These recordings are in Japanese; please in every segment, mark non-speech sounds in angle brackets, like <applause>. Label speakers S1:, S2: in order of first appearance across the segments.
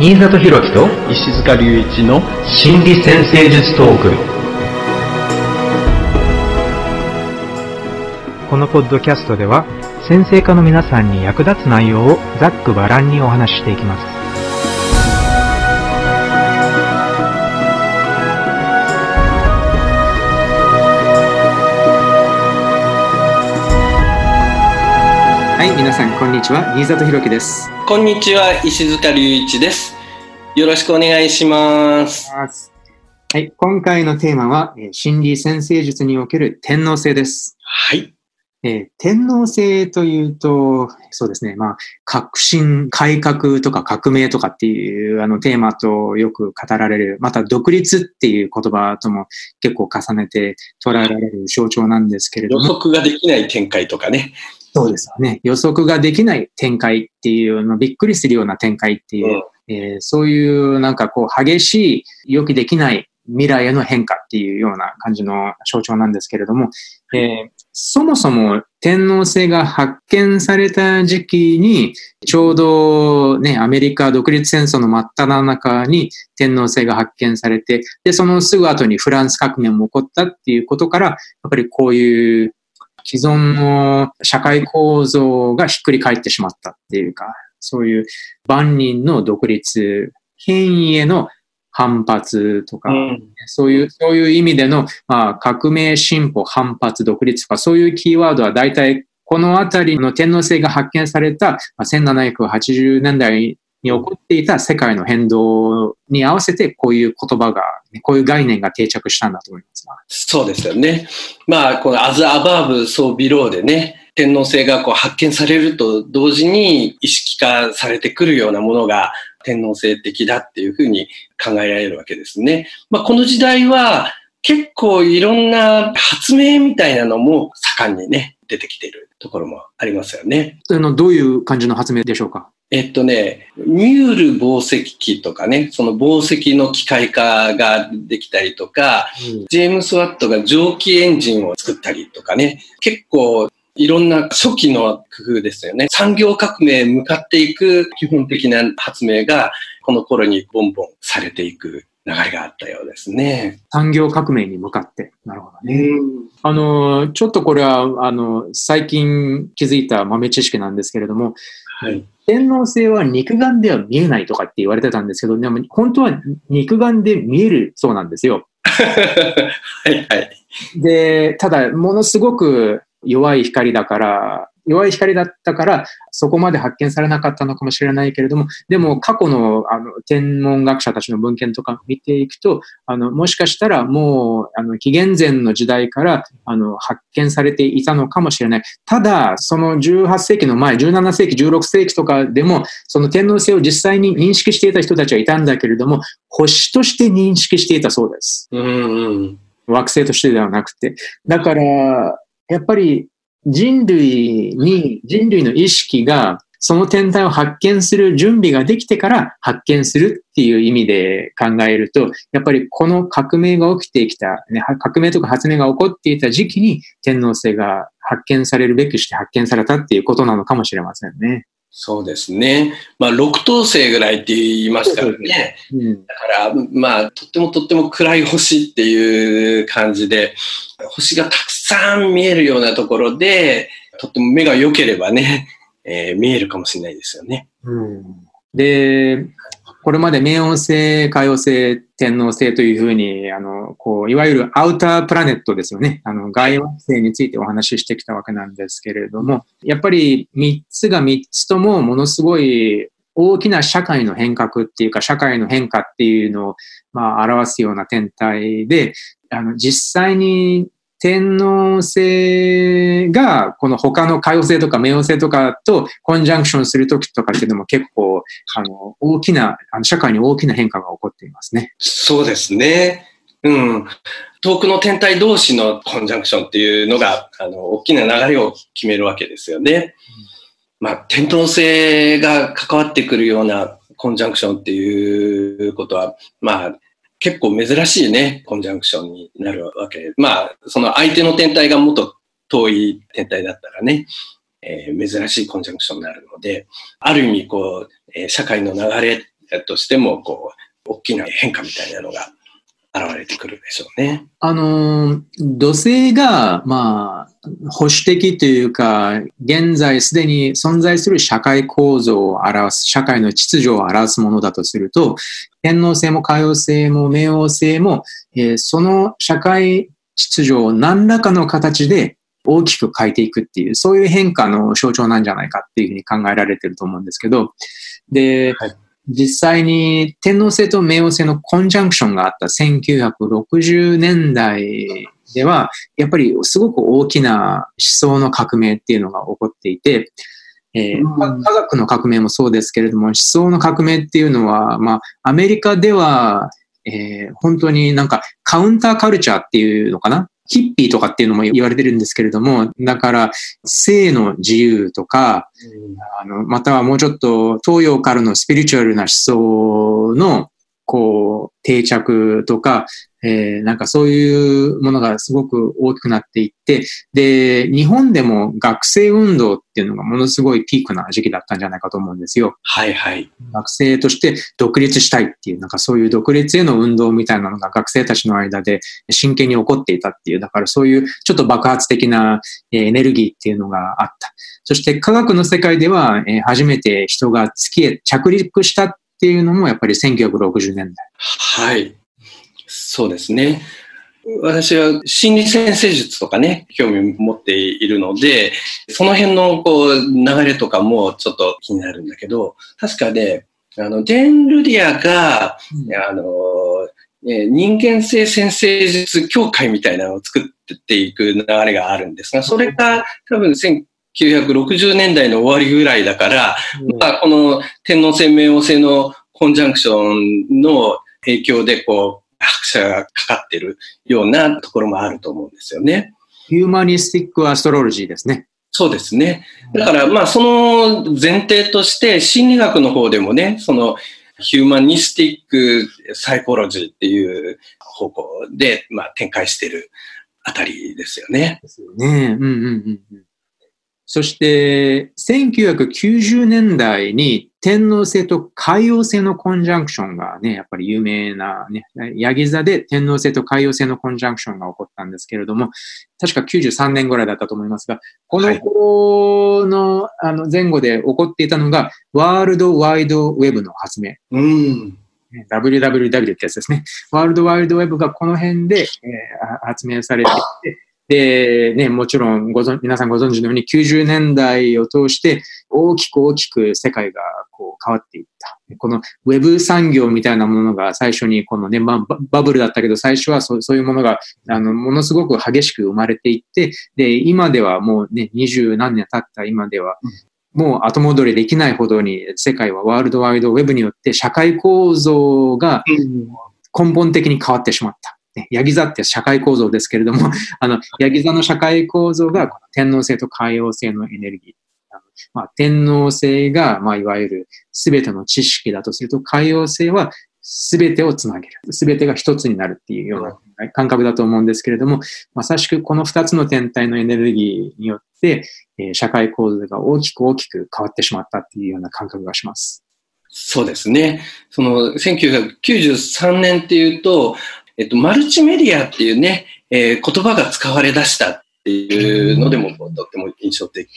S1: 新里博樹と
S2: 石塚隆一の
S1: 心理先生術トーク。このポッドキャストでは先生科の皆さんに役立つ内容をざっくばらんにお話ししていきます皆さんこんにちは。新里博樹です。
S2: こんにちは石塚隆一です。よろしくお願いします。
S1: はい。今回のテーマはえー心理先生術における天皇制です。
S2: はい。
S1: えー天皇制というと、そうですね、まあ、革新、改革とか革命とかっていうあのテーマとよく語られる、また独立っていう言葉とも結構重ねて捉えられる象徴なんですけれど
S2: 予
S1: も、
S2: 測ができない展開とかね
S1: そうですよね、予測ができない展開っていうの、びっくりするような展開っていう、えーそういうなんかこう激しい、予期できない未来への変化っていうような感じの象徴なんですけれども、えーそもそも天皇制が発見された時期に、ちょうどね、アメリカ独立戦争の真っ只中に天皇制が発見されて、で、そのすぐ後にフランス革命も起こったっていうことから、やっぱりこういう既存の社会構造がひっくり返ってしまったっていうか、そういう万人の独立、変異への反発とか、
S2: うん。
S1: そういう、そういう意味での、まあ、革命、進歩、反発、独立とか、そういうキーワードは大体、このあたりの天皇制が発見された、まあ、1780年代に起こっていた世界の変動に合わせて、こういう言葉が、こういう概念が定着したんだと思いますが。
S2: そうですよねまあこのアズアバーブソービローでね天皇制がこう発見されると同時に意識化されてくるようなものが天皇制的だっていうふうに考えられるわけですね。まあ、この時代は結構いろんな発明みたいなのも盛んにね、出てきているところもありますよね。
S1: あの、どういう感じの発明でしょうか？
S2: えっとね、ミュール紡績機とかね、その紡績の機械化ができたりとか、ジェームス・ワットが蒸気エンジンを作ったりとかね、結構いろんな初期の工夫ですよね。産業革命へ向かっていく基本的な発明が、この頃にボンボンされていく流れがあったようですね。
S1: 産業革命に向かって。なるほどね。あの、ちょっとこれは、あの、最近気づいた豆知識なんですけれども、
S2: はい。
S1: 天皇制は肉眼では見えないとかって言われてたんですけど、でも本当は肉眼で見えるそうなんですよ。<laughs>
S2: はいはい。
S1: で、ただ、ものすごく弱い光だから、弱い光だったから、そこまで発見されなかったのかもしれないけれども、でも過去のあの天文学者たちの文献とか見ていくと、あのもしかしたらもうあの紀元前の時代からあの発見されていたのかもしれない。ただ、その18世紀の前、17世紀、16世紀とかでも、その天皇制を実際に認識していた人たちはいたんだけれども、星として認識していたそうです。
S2: うんうん。
S1: 惑星としてではなくて。だから、やっぱり人類に、人類の意識がその天体を発見する準備ができてから発見するっていう意味で考えると、やっぱりこの革命が起きてきた、ね、革命とか発明が起こっていた時期に天皇制が発見されるべくして発見されたっていうことなのかもしれませんね。
S2: そうですね。まあ、六等星ぐらいって言いますからね。
S1: うん、
S2: だから、まあ、とってもとっても暗い星っていう感じで、星がたくさん見えるようなところで、とっても目が良ければね、えー見えるかもしれないですよね。
S1: うんで、これまで冥王星、海王星、天王星というふうに、あの、こう、いわゆるアウタープラネットですよね。あの、外惑星についてお話ししてきたわけなんですけれども、やっぱり3つが3つともものすごい大きな社会の変革っていうか、社会の変化っていうのを、まあ、表すような天体で、あの、実際に天皇星が、この他の海王星とか冥王星とかとコンジャンクションするときとかっていうのも結構、あの、大きな、あの社会に大きな変化が起こっていますね。
S2: そうですね。うん。遠くの天体同士のコンジャンクションっていうのが、あの、大きな流れを決めるわけですよね。まあ、天皇星が関わってくるようなコンジャンクションっていうことは、まあ、結構珍しいね、コンジャンクションになるわけ。まあ、その相手の天体がもっと遠い天体だったらね、えー珍しいコンジャンクションになるので、ある意味こう、えー社会の流れとしても、こう、大きな変化みたいなのが現れてくるでしょうね。
S1: あの、土星が、まあ、保守的というか、現在すでに存在する社会構造を表す、社会の秩序を表すものだとすると、天皇制も海洋性も冥王星も、えー、その社会秩序を何らかの形で大きく変えていくっていう、そういう変化の象徴なんじゃないかっていうふうに考えられてると思うんですけど、で、はい実際に天皇星と冥王星のコンジャンクションがあった1960年代では、やっぱりすごく大きな思想の革命っていうのが起こっていて、えー、科学の革命もそうですけれども、思想の革命っていうのは、まあ、アメリカでは、えー、本当になんかカウンターカルチャーっていうのかなヒッピーとかっていうのも言われてるんですけれども、だから、性の自由とか、あの、またはもうちょっと東洋からのスピリチュアルな思想の、こう、定着とか、えー、なんかそういうものがすごく大きくなっていって、で、日本でも学生運動っていうのがものすごいピークな時期だったんじゃないかと思うんですよ。
S2: はいはい。
S1: 学生として独立したいっていう、なんかそういう独立への運動みたいなのが学生たちの間で真剣に起こっていたっていう、だからそういうちょっと爆発的なエネルギーっていうのがあった。そして科学の世界では初めて人が月へ着陸したっていうのもやっぱり1960年代。
S2: はい。そうですね。私は心理先生術とかね、興味持っているので、その辺のこう流れとかもちょっと気になるんだけど、確かね、あの、ジェン・ルリアが、うん、あの、人間性先生術協会みたいなのを作っていく流れがあるんですが、それが多分1960年代の終わりぐらいだから、うん、まあ、この天皇制冥王制のコンジャンクションの影響でこう、拍車がかかってるようなところもあると思うんですよね。
S1: humanistic astrology ですね。
S2: そうですね。だから、まあ、その前提として、心理学の方でもね、その、 humanistic psychology っていう方向で、まあ、展開してるあたりですよね。
S1: ですよね。うんうんうんうん。そして、1990年代に天王星と海王星の conjunction がね、やっぱり有名なね、ヤギ座で天皇星と海王星のコンジャンクションが起こったんですけれども、確か93年ぐらいだったと思いますが、この頃の、はい、あの前後で起こっていたのが、ワールドワイドウェブの発明。
S2: うん
S1: www ってやつですね。ワールドワイドウェブがこの辺で、えー、発明されていて、で、ね、もちろんご存、皆さんご存知のように90年代を通して大きく大きく世界がこう変わっていった。このウェブ産業みたいなものが最初にこのね、まあ、バブルだったけど最初はそうそういうものがあのものすごく激しく生まれていって、で、今ではもうね、二十何年経った今では、もう後戻りできないほどに世界はワールドワイドウェブによって社会構造が根本的に変わってしまった。ヤギ座って社会構造ですけれども、<laughs> あの、ヤギ座の社会構造が天皇制と海王星のエネルギー。まあ、天皇星が、まあ、いわゆる全ての知識だとすると、海王星は全てをつなげる。全てが一つになるっていうような感覚だと思うんですけれども、まさしくこの二つの天体のエネルギーによって、えー、社会構造が大きく大きく変わってしまったっていうような感覚がします。
S2: そうですね。その1993年っていうと、えっと、マルチメディアっていうね、えー、言葉が使われ出したっていうのでも、とっても印象的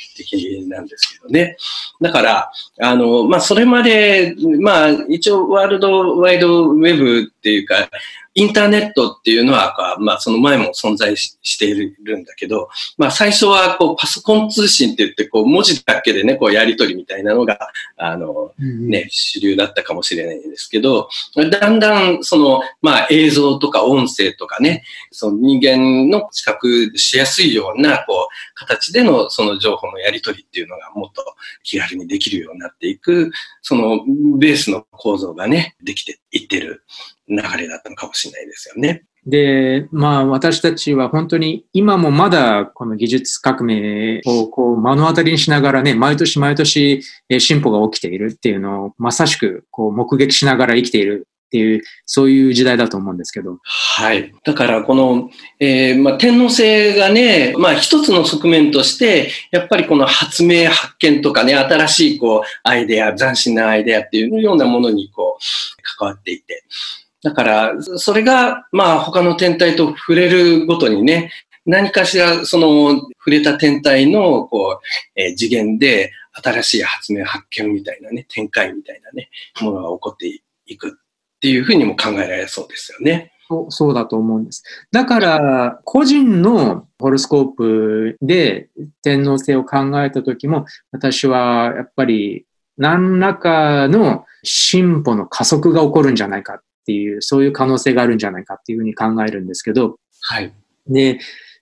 S2: なんですけどね。だから、あの、まあ、それまで、まあ、一応、ワールドワイドウェブっていうか、インターネットっていうのは、まあ、その前も存在しているんだけど、まあ、最初は、こう、パソコン通信って言って、こう、文字だけでね、こう、やり取りみたいなのが、あの、ね、主流だったかもしれないんですけど、だんだん、その、まあ、映像とか音声とかね、その人間の知覚しやすいような、こう、形での、その情報のやり取りっていうのがもっと気軽にできるようになっていく、その、ベースの構造がね、できていってる。流れだったのかもしれないですよね。
S1: で、まあ私たちは本当に今もまだこの技術革命をこう目の当たりにしながらね、毎年毎年進歩が起きているっていうのをまさしくこう目撃しながら生きているっていう、そういう時代だと思うんですけど。
S2: はい。だからこの、えー、まあ、天皇制がね、まあ一つの側面として、やっぱりこの発明発見とかね、新しいこう、アイデア、斬新なアイデアっていうようなものにこう、関わっていて。だから、それが、まあ他の天体と触れるごとにね、何かしらその触れた天体のこう、えー、次元で新しい発明発見みたいなね、展開みたいなね、ものが起こっていくていうふうにも考えられそうですよね。
S1: そうそうだと思うんです。だから、個人のホロスコープで天皇制を考えた時も、私はやっぱり何らかの進歩の加速が起こるんじゃないかっていう、そういう可能性があるんじゃないかっていうふうに考えるんですけど、
S2: はい。
S1: で、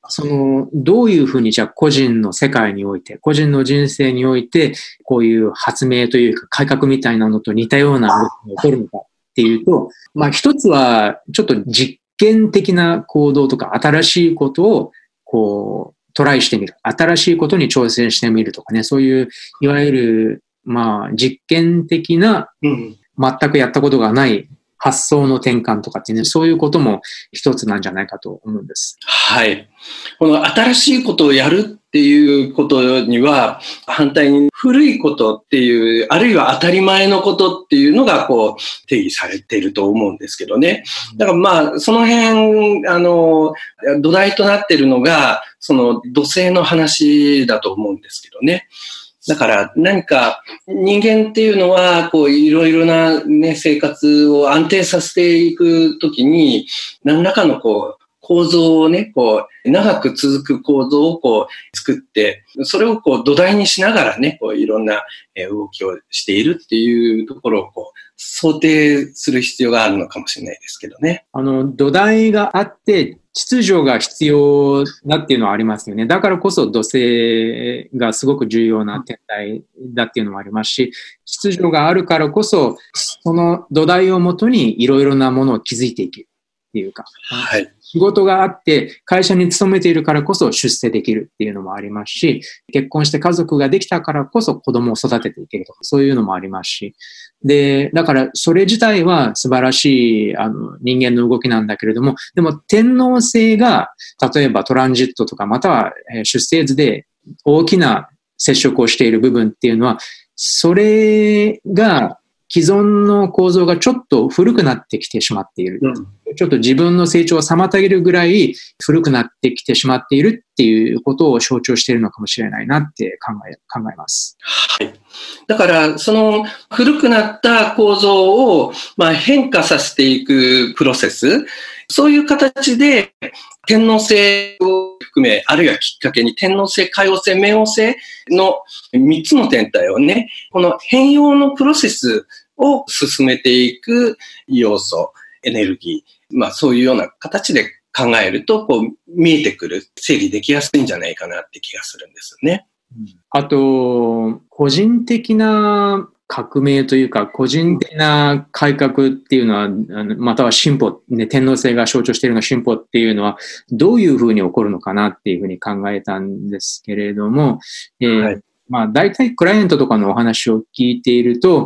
S1: その、どういうふうにじゃあ個人の世界において、個人の人生において、こういう発明というか改革みたいなのと似たような動きが起こるのかっていうと、まあ一つはちょっと実験的な行動とか新しいことをこうトライしてみる。新しいことに挑戦してみるとかね、そういういわゆるまあ実験的な、全くやったことがない発想の転換とかっていうね、そういうことも一つなんじゃないかと思うんです。
S2: はい。この新しいことをやるっていうことには、反対に古いことっていう、あるいは当たり前のことっていうのがこう定義されていると思うんですけどね。だからまあ、その辺、あの、土台となっているのが、その土星の話だと思うんですけどね。だから何か人間っていうのは、こういろいろなね、生活を安定させていくときに、何らかのこう、構造をね、こう、長く続く構造をこう、作って、それをこう、土台にしながらね、こう、いろんな動きをしているっていうところをこう、想定する必要があるのかもしれないですけどね。
S1: あの、土台があって、秩序が必要だっていうのはありますよね。だからこそ土星がすごく重要な天体だっていうのもありますし、秩序があるからこそ、その土台をもとにいろいろなものを築いていけるっていうか。
S2: はい。
S1: 仕事があって、会社に勤めているからこそ出世できるっていうのもありますし、結婚して家族ができたからこそ子供を育てていけるとか、そういうのもありますし。で、だからそれ自体は素晴らしいあの人間の動きなんだけれども、でも天皇制が、例えばトランジットとか、または出生図で大きな接触をしている部分っていうのは、それが既存の構造がちょっと古くなってきてしまっている。うん、ちょっと自分の成長を妨げるぐらい古くなってきてしまっているっていうことを象徴しているのかもしれないなって考え、考えます。
S2: はい。だから、その古くなった構造を、まあ、変化させていくプロセス、そういう形で天皇制を含め、あるいはきっかけに天皇制、海王星、冥王星の3つの天体をね、この変容のプロセスを進めていく要素、エネルギー、まあそういうような形で考えると、こう見えてくる、整理できやすいんじゃないかなって気がするんですよね。
S1: あと、個人的な革命というか、個人的な改革っていうのは、または進歩、ね、天皇制が象徴しているような進歩っていうのは、どういうふうに起こるのかなっていうふうに考えたんですけれども、えー、はい、まあ、大体クライアントとかのお話を聞いていると、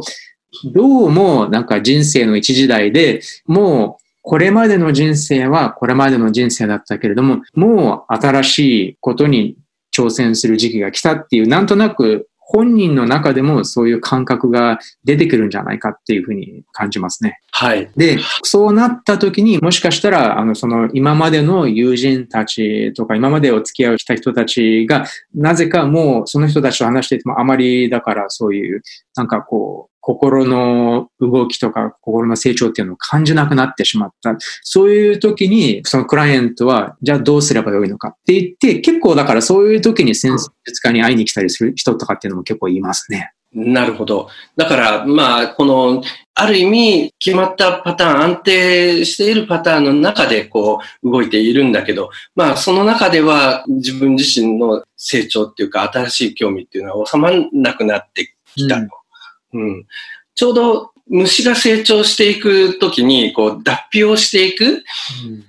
S1: どうもなんか人生の一時代で、もうこれまでの人生はこれまでの人生だったけれども、もう新しいことに挑戦する時期が来たっていう、なんとなく本人の中でもそういう感覚が出てくるんじゃないかっていうふうに感じますね。
S2: はい。
S1: で、そうなった時にもしかしたら、あの、その今までの友人たちとか今までお付き合いをした人たちが、なぜかもうその人たちと話していてもあまりだからそういう、なんかこう、心の動きとか心の成長っていうのを感じなくなってしまった。そういう時に、そのクライアントは、じゃあどうすればよいのかって言って、結構だからそういう時に先術家に会いに来たりする人とかっていうのも結構いますね。
S2: なるほど。だから、まあ、この、ある意味、決まったパターン、安定しているパターンの中で、こう、動いているんだけど、まあ、その中では、自分自身の成長っていうか、新しい興味っていうのは収まらなくなってきたと。うん、うん、ちょうど、虫が成長していくときに、こう、脱皮をしていく、うん。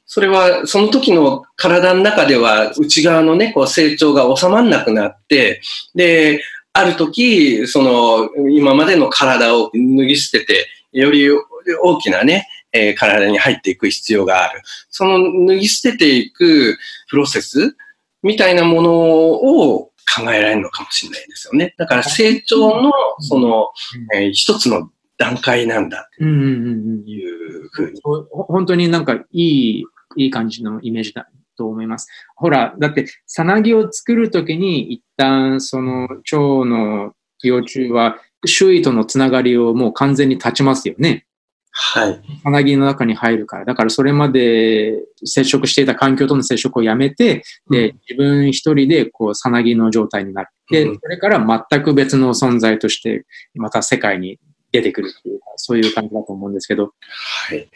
S2: それは、その時の体の中では、内側のね、こう、成長が収まらなくなって、で、ある時、その、今までの体を脱ぎ捨てて、より大きなね、えー、体に入っていく必要がある。その脱ぎ捨てていくプロセスみたいなものを考えられるのかもしれないですよね。だから成長の、その、えー、一つの段階なんだというふうに。
S1: 本当になんかいい、いい感じのイメージだと思います。ほら、だって、さなぎを作るときに一旦その蝶の幼虫は周囲とのつながりをもう完全に断ちますよね。
S2: はい。
S1: さなぎの中に入るから。だからそれまで接触していた環境との接触をやめて、で、自分一人でこうさなぎの状態になって、それから全く別の存在としてまた世界に出てくるっていうか、そういう感じだと思うんですけど。
S2: はい。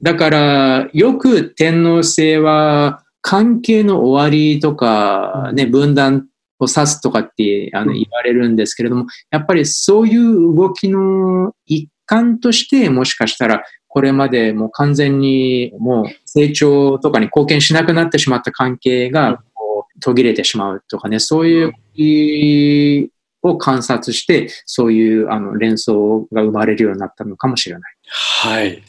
S1: だから、よく天皇制は関係の終わりとか、ね、分断を指すとかってあの言われるんですけれども、やっぱりそういう動きの一環として、もしかしたら、これまでもう完全にもう成長とかに貢献しなくなってしまった関係がこう途切れてしまうとかね、そういうを観察して、そういうあの連想が生まれるようになったのかもしれない。
S2: はい。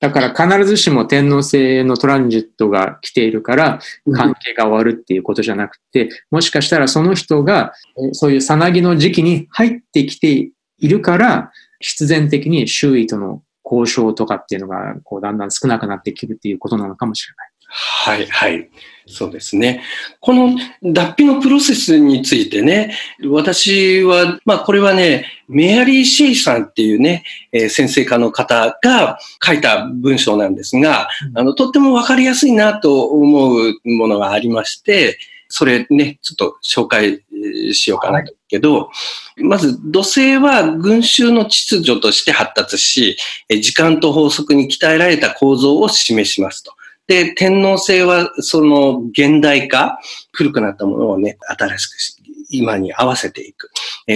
S1: だから必ずしも天皇制のトランジットが来ているから関係が終わるっていうことじゃなくて、もしかしたらその人がそういうさなぎの時期に入ってきているから、必然的に周囲との交渉とかっていうのがこうだんだん少なくなってきるっていうことなのかもしれない。
S2: はい、はい。そうですね。この脱皮のプロセスについてね、私は、まあこれはね、メアリー・シェイさんっていうね、えー、先生科の方が書いた文章なんですが、あの、とってもわかりやすいなと思うものがありまして、それね、ちょっと紹介しようかなと。けど、まず土星は群衆の秩序として発達し、時間と法則に鍛えられた構造を示しますと。で、天皇制はその現代化、古くなったものをね、新しくし今に合わせていく。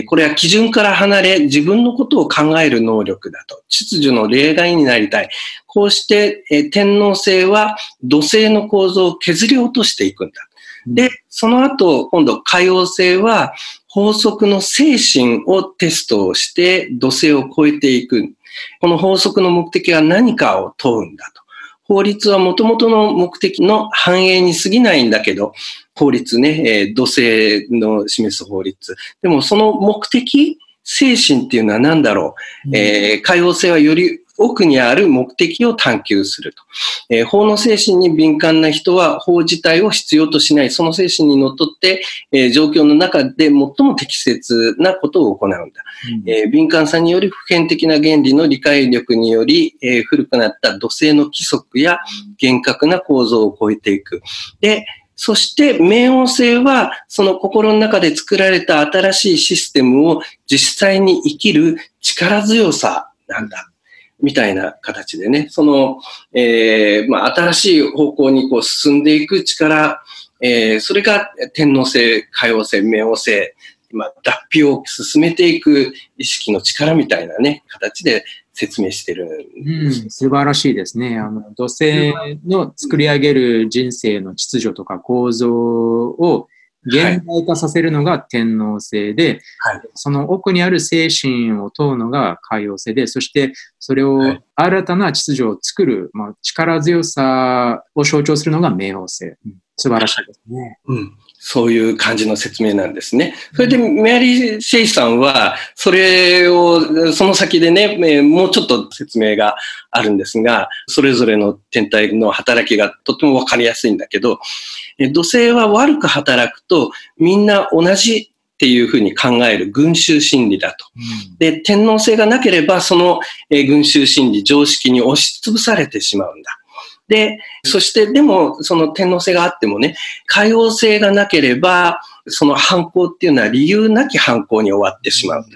S2: これは基準から離れ自分のことを考える能力だと。秩序の例外になりたい。こうして天皇制は土星の構造を削り落としていくんだ。で、その後、今度、海王星は法則の精神をテストをして土星を超えていく。この法則の目的は何かを問うんだと。法律は元々の目的の反映に過ぎないんだけど、法律ね、えー、土星の示す法律。でもその目的、精神っていうのは何だろう、うん、えー、海王星はより奥にある目的を探求すると。えー、法の精神に敏感な人は法自体を必要としない、その精神にのっとって、えー、状況の中で最も適切なことを行うんだ。うん、えー、敏感さにより普遍的な原理の理解力により、え古くなった土星の規則や厳格な構造を超えていく。で、そして、冥王星は、その心の中で作られた新しいシステムを実際に生きる力強さなんだ。みたいな形でね、その、えー、まあ、新しい方向にこう進んでいく力、えー、それが天皇星、海王星、冥王星、まあ、脱皮を進めていく意識の力みたいなね、形で説明してる
S1: うん、素晴らしいですね。あの、土星の作り上げる人生の秩序とか構造を現代化させるのが天皇制で、はい、その奥にある精神を問うのが海王星で、そしてそれを新たな秩序を作る、まあ、力強さを象徴するのが冥王星。うん、素晴らしいですね。
S2: うんそういう感じの説明なんですね。それで、メアリー・シェイさんは、それを、その先でね、もうちょっと説明があるんですが、それぞれの天体の働きがとてもわかりやすいんだけど、土星は悪く働くと、みんな同じっていうふうに考える群衆心理だと。で、天皇制がなければ、その群衆心理、常識に押しつぶされてしまうんだ。で、そしてでもその天皇制があってもね、海王制がなければ、その犯行っていうのは理由なき犯行に終わってしまうんだ。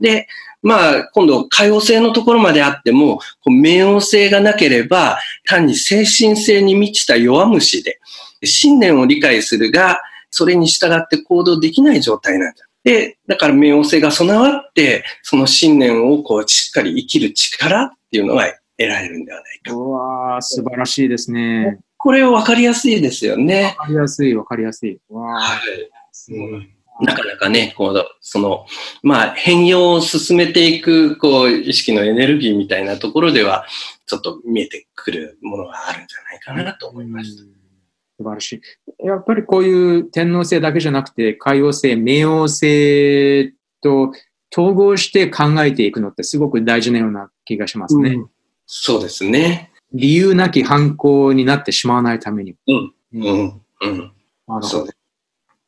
S2: で、まあ、今度、海王性のところまであっても、冥王性がなければ、単に精神性に満ちた弱虫で、信念を理解するが、それに従って行動できない状態なんだ。で、だから冥王性が備わって、その信念をこう、しっかり生きる力っていうのが得られるんではないか。
S1: うわ素晴らしいですね。
S2: これは分かりやすいですよね。
S1: 分かりやすい、分かりやすい。
S2: わはい。うん、なかなかね、こう、その、まあ、変容を進めていく、こう、意識のエネルギーみたいなところでは、ちょっと見えてくるものがあるんじゃないかなと思いました。
S1: 素晴らしい。やっぱりこういう天皇制だけじゃなくて、海王制、冥王制と統合して考えていくのってすごく大事なような気がしますね。うん、
S2: そうですね。
S1: 理由なき犯行になってしまわないために。
S2: うん。うん。うん。
S1: あ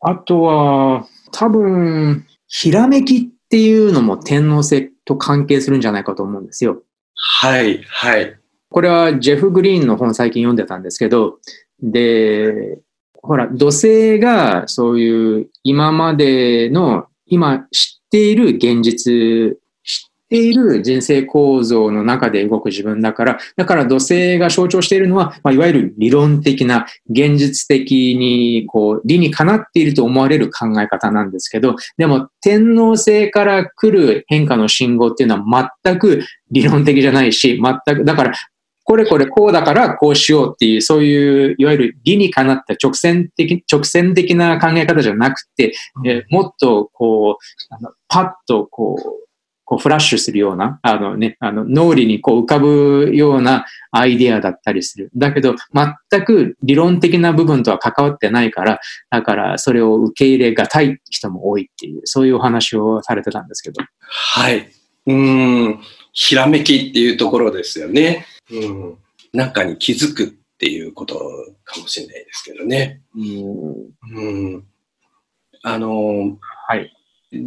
S1: あとは、多分、ひらめきっていうのも天皇制と関係するんじゃないかと思うんですよ。
S2: はい、はい。
S1: これはジェフ・グリーンの本最近読んでたんですけど、で、ほら、土星がそういう今までの、今知っている現実ている人生構造の中で動く自分だから、だから土星が象徴しているのは、まあ、いわゆる理論的な、現実的に、こう、理にかなっていると思われる考え方なんですけど、でも天皇星から来る変化の信号っていうのは全く理論的じゃないし、全く、だから、これこれこうだからこうしようっていう、そういう、いわゆる理にかなった直線的、直線的な考え方じゃなくて、えもっとこう、あのパッとこう、こうフラッシュするような、あのね、あの脳裏にこう浮かぶようなアイディアだったりする。だけど、全く理論的な部分とは関わってないから、だからそれを受け入れがたい人も多いっていう、そういうお話をされてたんですけど。
S2: はい。うん、ひらめきっていうところですよね。うん。なんかに気づくっていうことかもしれないですけどね。うん。うん。あの、はい。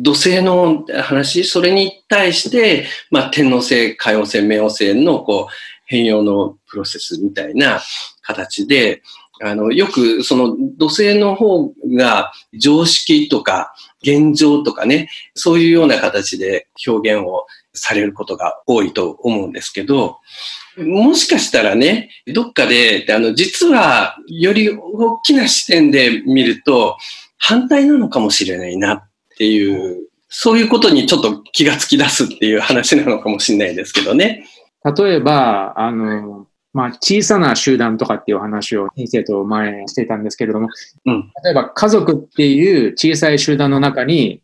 S2: 土星の話、それに対して、まあ、天王星、海王星、冥王星のこう変容のプロセスみたいな形で、あの、よくその土星の方が常識とか現状とかね、そういうような形で表現をされることが多いと思うんですけど、もしかしたらね、どっかで、あの、実はより大きな視点で見ると反対なのかもしれないなていう、そういうことにちょっと気がつき出すっていう話なのかもしれないですけどね。
S1: 例えば、あの、まあ、小さな集団とかっていう話を先生と前してたんですけれども、うん、例えば家族っていう小さい集団の中に、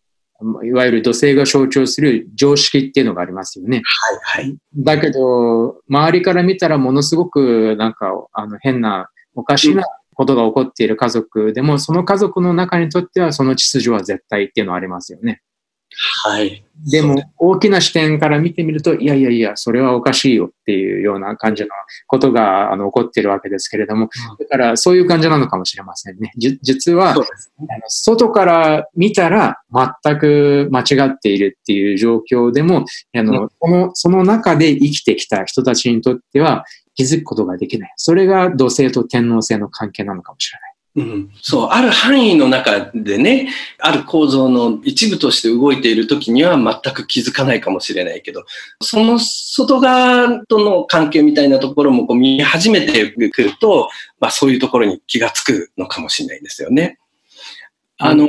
S1: いわゆる土星が象徴する常識っていうのがありますよね。
S2: はいはい。
S1: だけど、周りから見たらものすごくなんか、あの変な、おかしなことが起こっている家族でも、その家族の中にとってはその秩序は絶対っていうのはありますよね。
S2: はい。
S1: でも、大きな視点から見てみると、いやいやいや、それはおかしいよっていうような感じのことがあの起こっているわけですけれども、だからそういう感じなのかもしれませんね。じ実は、ね、外から見たら全く間違っているっていう状況でも、あの、その、その中で生きてきた人たちにとっては気づくことができない。それが土星と天皇星の関係なのかもしれない。
S2: うん、そう、ある範囲の中でね、ある構造の一部として動いている時には全く気づかないかもしれないけど、その外側との関係みたいなところもこう見始めてくると、まあそういうところに気がつくのかもしれないですよね。
S1: あの、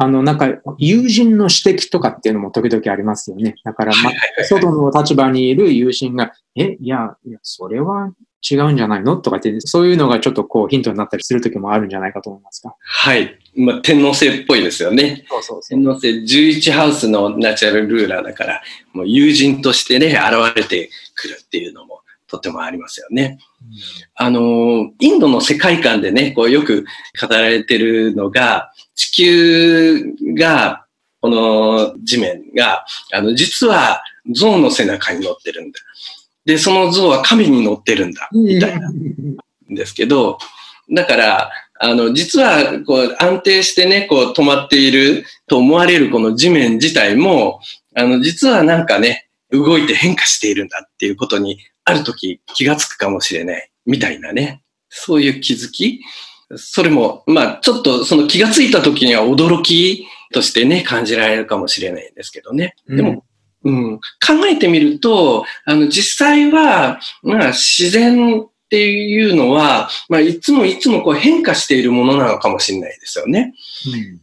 S1: あの、なんか、友人の指摘とかっていうのも時々ありますよね。だから、ま外の立場にいる友人が、え、いや、いや、それは違うんじゃないの？とかって、そういうのがちょっとこうヒントになったりする時もあるんじゃないかと思いますか。
S2: はい。まあ、天皇制っぽいですよね。そうそうそう天皇制11ハウスのナチュラルルーラーだから、もう友人としてね、現れてくるっていうのもとてもありますよね。あの、インドの世界観でね、こうよく語られてるのが、地球が、この地面が、あの、実は象の背中に乗ってるんだ。で、その像は神に乗ってるんだ、みたいなん。ですけど、だから、あの、実は、こう、安定してね、こう、止まっていると思われるこの地面自体も、あの、実はなんかね、動いて変化しているんだっていうことに、ある時気がつくかもしれない、みたいなね。そういう気づきそれも、まあ、ちょっとその気がついた時には驚きとしてね、感じられるかもしれないんですけどね。でも、うん、考えてみると、あの、実際は、まあ、自然っていうのは、まあ、いつもいつもこう変化しているものなのかもしれないですよね。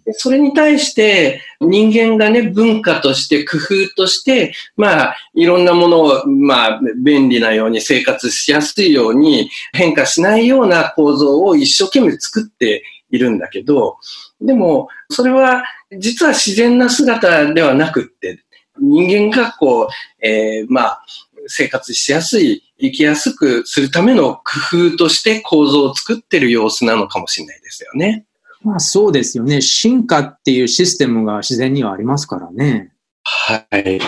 S2: うん、それに対して人間がね、文化として工夫として、まあ、いろんなものを、まあ、便利なように生活しやすいように変化しないような構造を一生懸命作っているんだけど、でも、それは実は自然な姿ではなくって、人間がこう、えー、まあ、生活しやすい、生きやすくするための工夫として構造を作ってる様子なのかもしれないですよね。
S1: まあそうですよね。進化っていうシステムが自然にはありますからね。
S2: はい。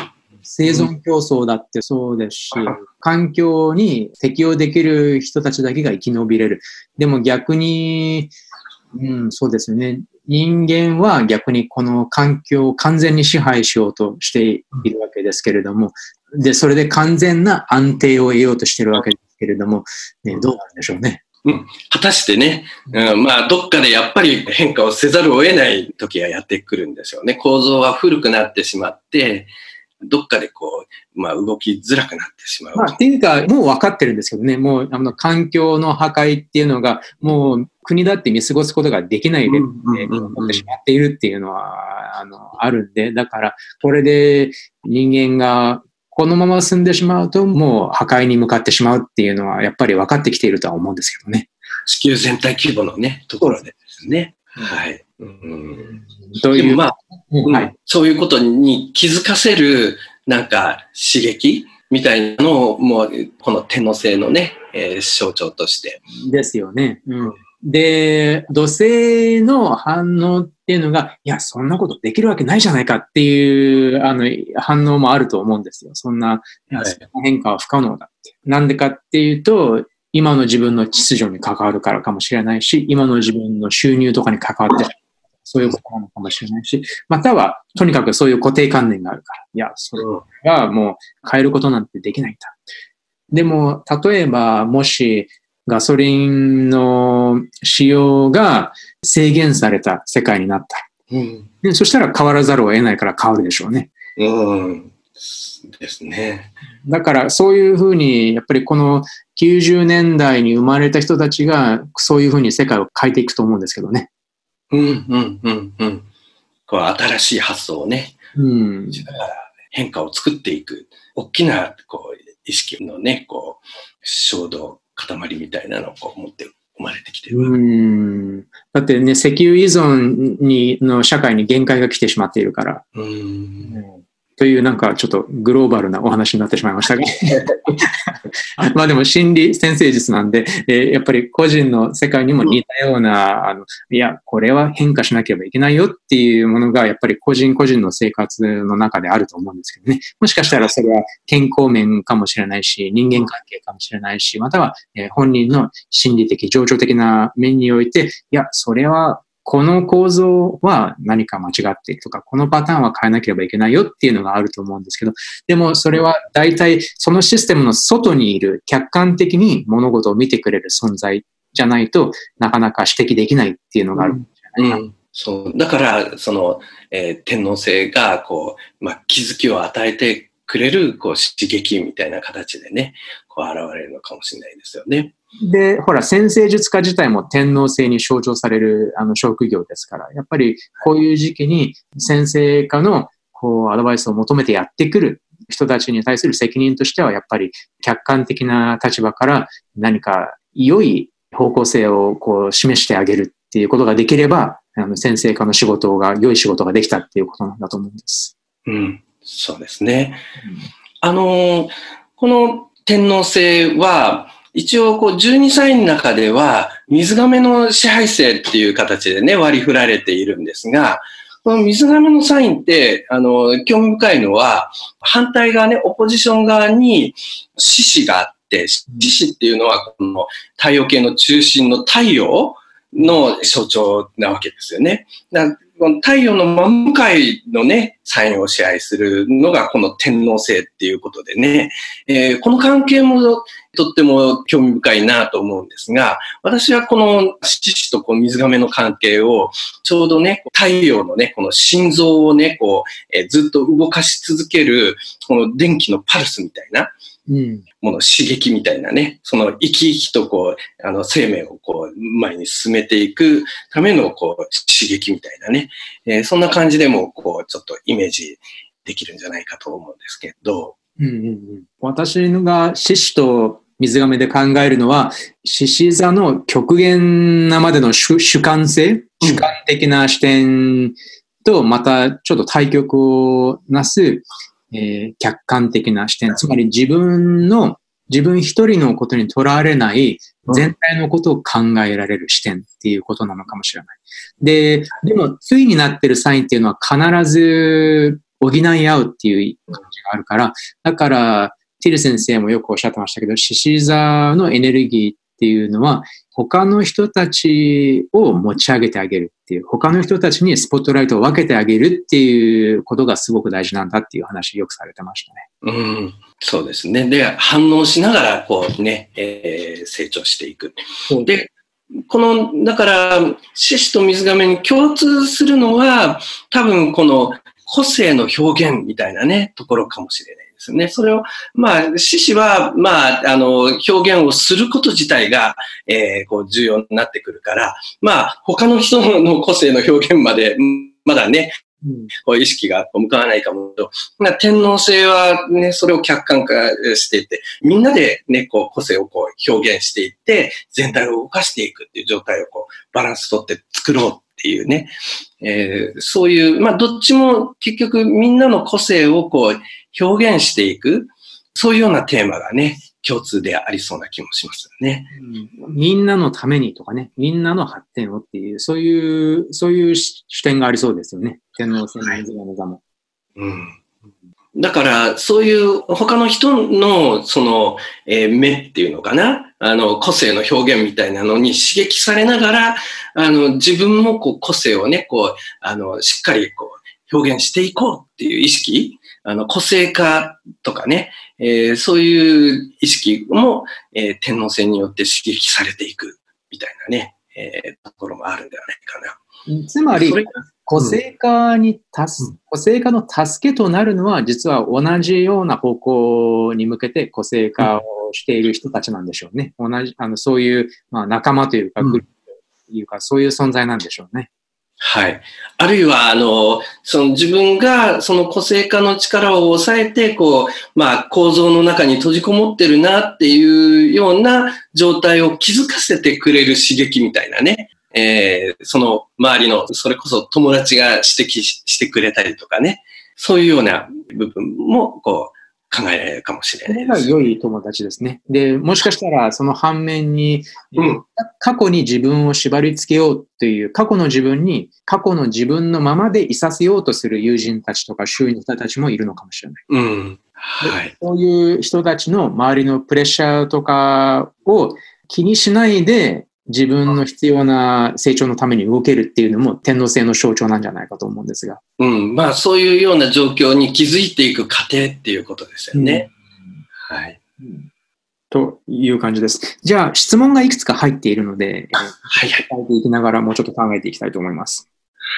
S1: 生存競争だってそうですし、環境に適応できる人たちだけが生き延びれる。でも逆に、うん、そうですよね。人間は逆にこの環境を完全に支配しようとしているわけですけれども、で、それで完全な安定を得ようとしているわけですけれども、ね、どうなんでしょうね。
S2: うん、果たしてね、うん、まあ、どっかでやっぱり変化をせざるを得ない時がやってくるんですよね。構造が古くなってしまって、どっかでこう、まあ動きづらくなってしまう。
S1: まあ、っていうか、もう分かってるんですけどね、もうあの環境の破壊っていうのが、もう国だって見過ごすことができないレベルで思ってしまっているっていうのは、あの、あるんで、だから、これで人間がこのまま進んでしまうと、もう破壊に向かってしまうっていうのは、やっぱり分かってきているとは思うんですけどね。
S2: 地球全体規模のね、ところでですね。はい。うん、
S1: という。
S2: まあ、はい、そういうことに気づかせる、なんか刺激みたいなのを、もう、この天皇制のね、えー、象徴として。
S1: ですよね。うん。で、土星の反応っていうのが、いや、そんなことできるわけないじゃないかっていう、あの、反応もあると思うんですよ。そんな、はい、変化は不可能だって。なんでかっていうと、今の自分の秩序に関わるからかもしれないし、今の自分の収入とかに関わってそういうことなのかもしれないし、または、とにかくそういう固定観念があるから、いや、それはもう変えることなんてできないんだ。でも、例えば、もし、ガソリンの使用が制限された世界になった。うん、でそしたら変わらざるを得ないから変わるでしょうね。
S2: うん。ですね。
S1: だからそういうふうに、やっぱりこの90年代に生まれた人たちがそういうふうに世界を変えていくと思うんですけどね。
S2: うん、うん、うん、うん。こう新しい発想をね、うん、変化を作っていく、大きなこう意識のね、こう、衝動、塊みたいなのをこう持って生まれてきてる。
S1: うんだってね、石油依存にの社会に限界が来てしまっているから。うんというなんかちょっとグローバルなお話になってしまいましたが <laughs> まあでも心理先生術なんで、えー、やっぱり個人の世界にも似たような、あの、いや、これは変化しなければいけないよっていうものがやっぱり個人個人の生活の中であると思うんですけどね。もしかしたらそれは健康面かもしれないし、人間関係かもしれないし、または、え本人の心理的、情緒的な面において、いや、それはこの構造は何か間違っているとか、このパターンは変えなければいけないよっていうのがあると思うんですけど、でもそれは大体そのシステムの外にいる客観的に物事を見てくれる存在じゃないとなかなか指摘できないっていうのがあるんじゃないかな。うんうん
S2: そう。だから、その、えー、天皇制が、こう、まあ、気づきを与えてくれる、こう、刺激みたいな形でね、こう、現れるのかもしれないですよね。
S1: で、ほら、先生術家自体も天皇制に象徴される、あの、職業ですから、やっぱりこういう時期に先生家の、こう、アドバイスを求めてやってくる人たちに対する責任としては、やっぱり客観的な立場から何か良い方向性をこう示してあげるっていうことができれば、あの、先生家の仕事が、良い仕事ができたっていうことなんだと思うんです。
S2: うん、そうですね。うん、あの、この天皇制は、一応、こう、12歳の中では、水亀の支配性っていう形でね、割り振られているんですが、この水亀のサインって、あの、興味深いのは、反対側ね、オポジション側に獅子があって、獅子っていうのは、この太陽系の中心の太陽の象徴なわけですよね。太陽の真向かいのね、サインを支配するのがこの天皇制っていうことでね、えー、この関係もとっても興味深いなと思うんですが、私はこの獅子とこう水亀の関係を、ちょうどね、太陽のね、この心臓をね、こう、えー、ずっと動かし続ける、この電気のパルスみたいな、もの刺激みたいなね、その生き生きとこう、あの生命をこう前に進めていくためのこう刺激みたいなね、えー、そんな感じでもこうちょっとイメージできるんじゃないかと思うんですけど。うんうんうん、
S1: 私が獅子と水亀で考えるのは、獅子座の極限なまでの主主観性、主観的な視点っとまたちょっと対極をなす、えー、客観的な視点、つまり自分の、自分一人のことにとらわれない全体のことを考えられる視点っていうことなのかもしれない。で、でも、ついになってるサインっていうのは必ず補い合うっていう感じがあるから、だから、ティル先生もよくおっしゃってましたけど、獅子座のエネルギーっていうのは、他の人たちを持ち上げてあげるっていう、他の人たちにスポットライトを分けてあげるっていうことがすごく大事なんだっていう話よくされてましたね。
S2: うん、そうですね。で、反応しながら、こうね、えー、成長していく。で、この、だから、獅子と水亀に共通するのは、多分この個性の表現みたいなね、ところかもしれない。ですね。それを、まあ、獅子は、まあ、あの、表現をすること自体が、えー、こう、重要になってくるから、まあ、他の人の個性の表現まで、まだね、こう意識が向かわないかもと。天皇制はね、それを客観化していって、みんなでね、こう個性をこう表現していって、全体を動かしていくっていう状態をこうバランスとって作ろうっていうね、えー、そういう、まあどっちも結局みんなの個性をこう表現していく、そういうようなテーマがね、共通でありそうな気もしますよね、
S1: うん。みんなのためにとかね、みんなの発展をっていう、そういう、そういう視点がありそうですよね。天皇制の水の座も。
S2: うん。だから、そういう他の人の、その、えー、目っていうのかな？あの、個性の表現みたいなのに刺激されながら、あの、自分もこう、個性をね、こう、あの、しっかりこう、表現していこうっていう意識あの、個性化とかね、えー、そういう意識も、えー、天皇制によって刺激されていくみたいなね、えー、ところもあるんではないか
S1: な。つまり、個性化に助、うん、個性化の助けとなるのは、実は同じような方向に向けて個性化をしている人たちなんでしょうね。同じ、あの、そういう、まあ、仲間というか、グループというか、そういう存在なんでしょうね。
S2: はい。あるいは、あの、その自分がその個性化の力を抑えて、こう、まあ構造の中に閉じこもってるなっていうような状態を気づかせてくれる刺激みたいなね。えー、その周りの、それこそ友達が指摘してくれたりとかね。そういうような部分も、こう、考えられるかもしれない
S1: です。それが良い友達ですね。で、もしかしたらその反面に、うん、過去に自分を縛り付けようという、過去の自分に、過去の自分のままでいさせようとする友人たちとか周囲の人たちもいるのかもしれない。
S2: うん。はい。
S1: そういう人たちの周りのプレッシャーとかを気にしないで、自分の必要な成長のために動けるっていうのも天皇制の象徴なんじゃないかと思うんですが。
S2: うん。まあそういうような状況に気づいていく過程っていうことですよね。うん、はい。
S1: という感じです。じゃあ質問がいくつか入っているので、
S2: はい、はい。
S1: 書いていきながらもうちょっと考えていきたいと思います。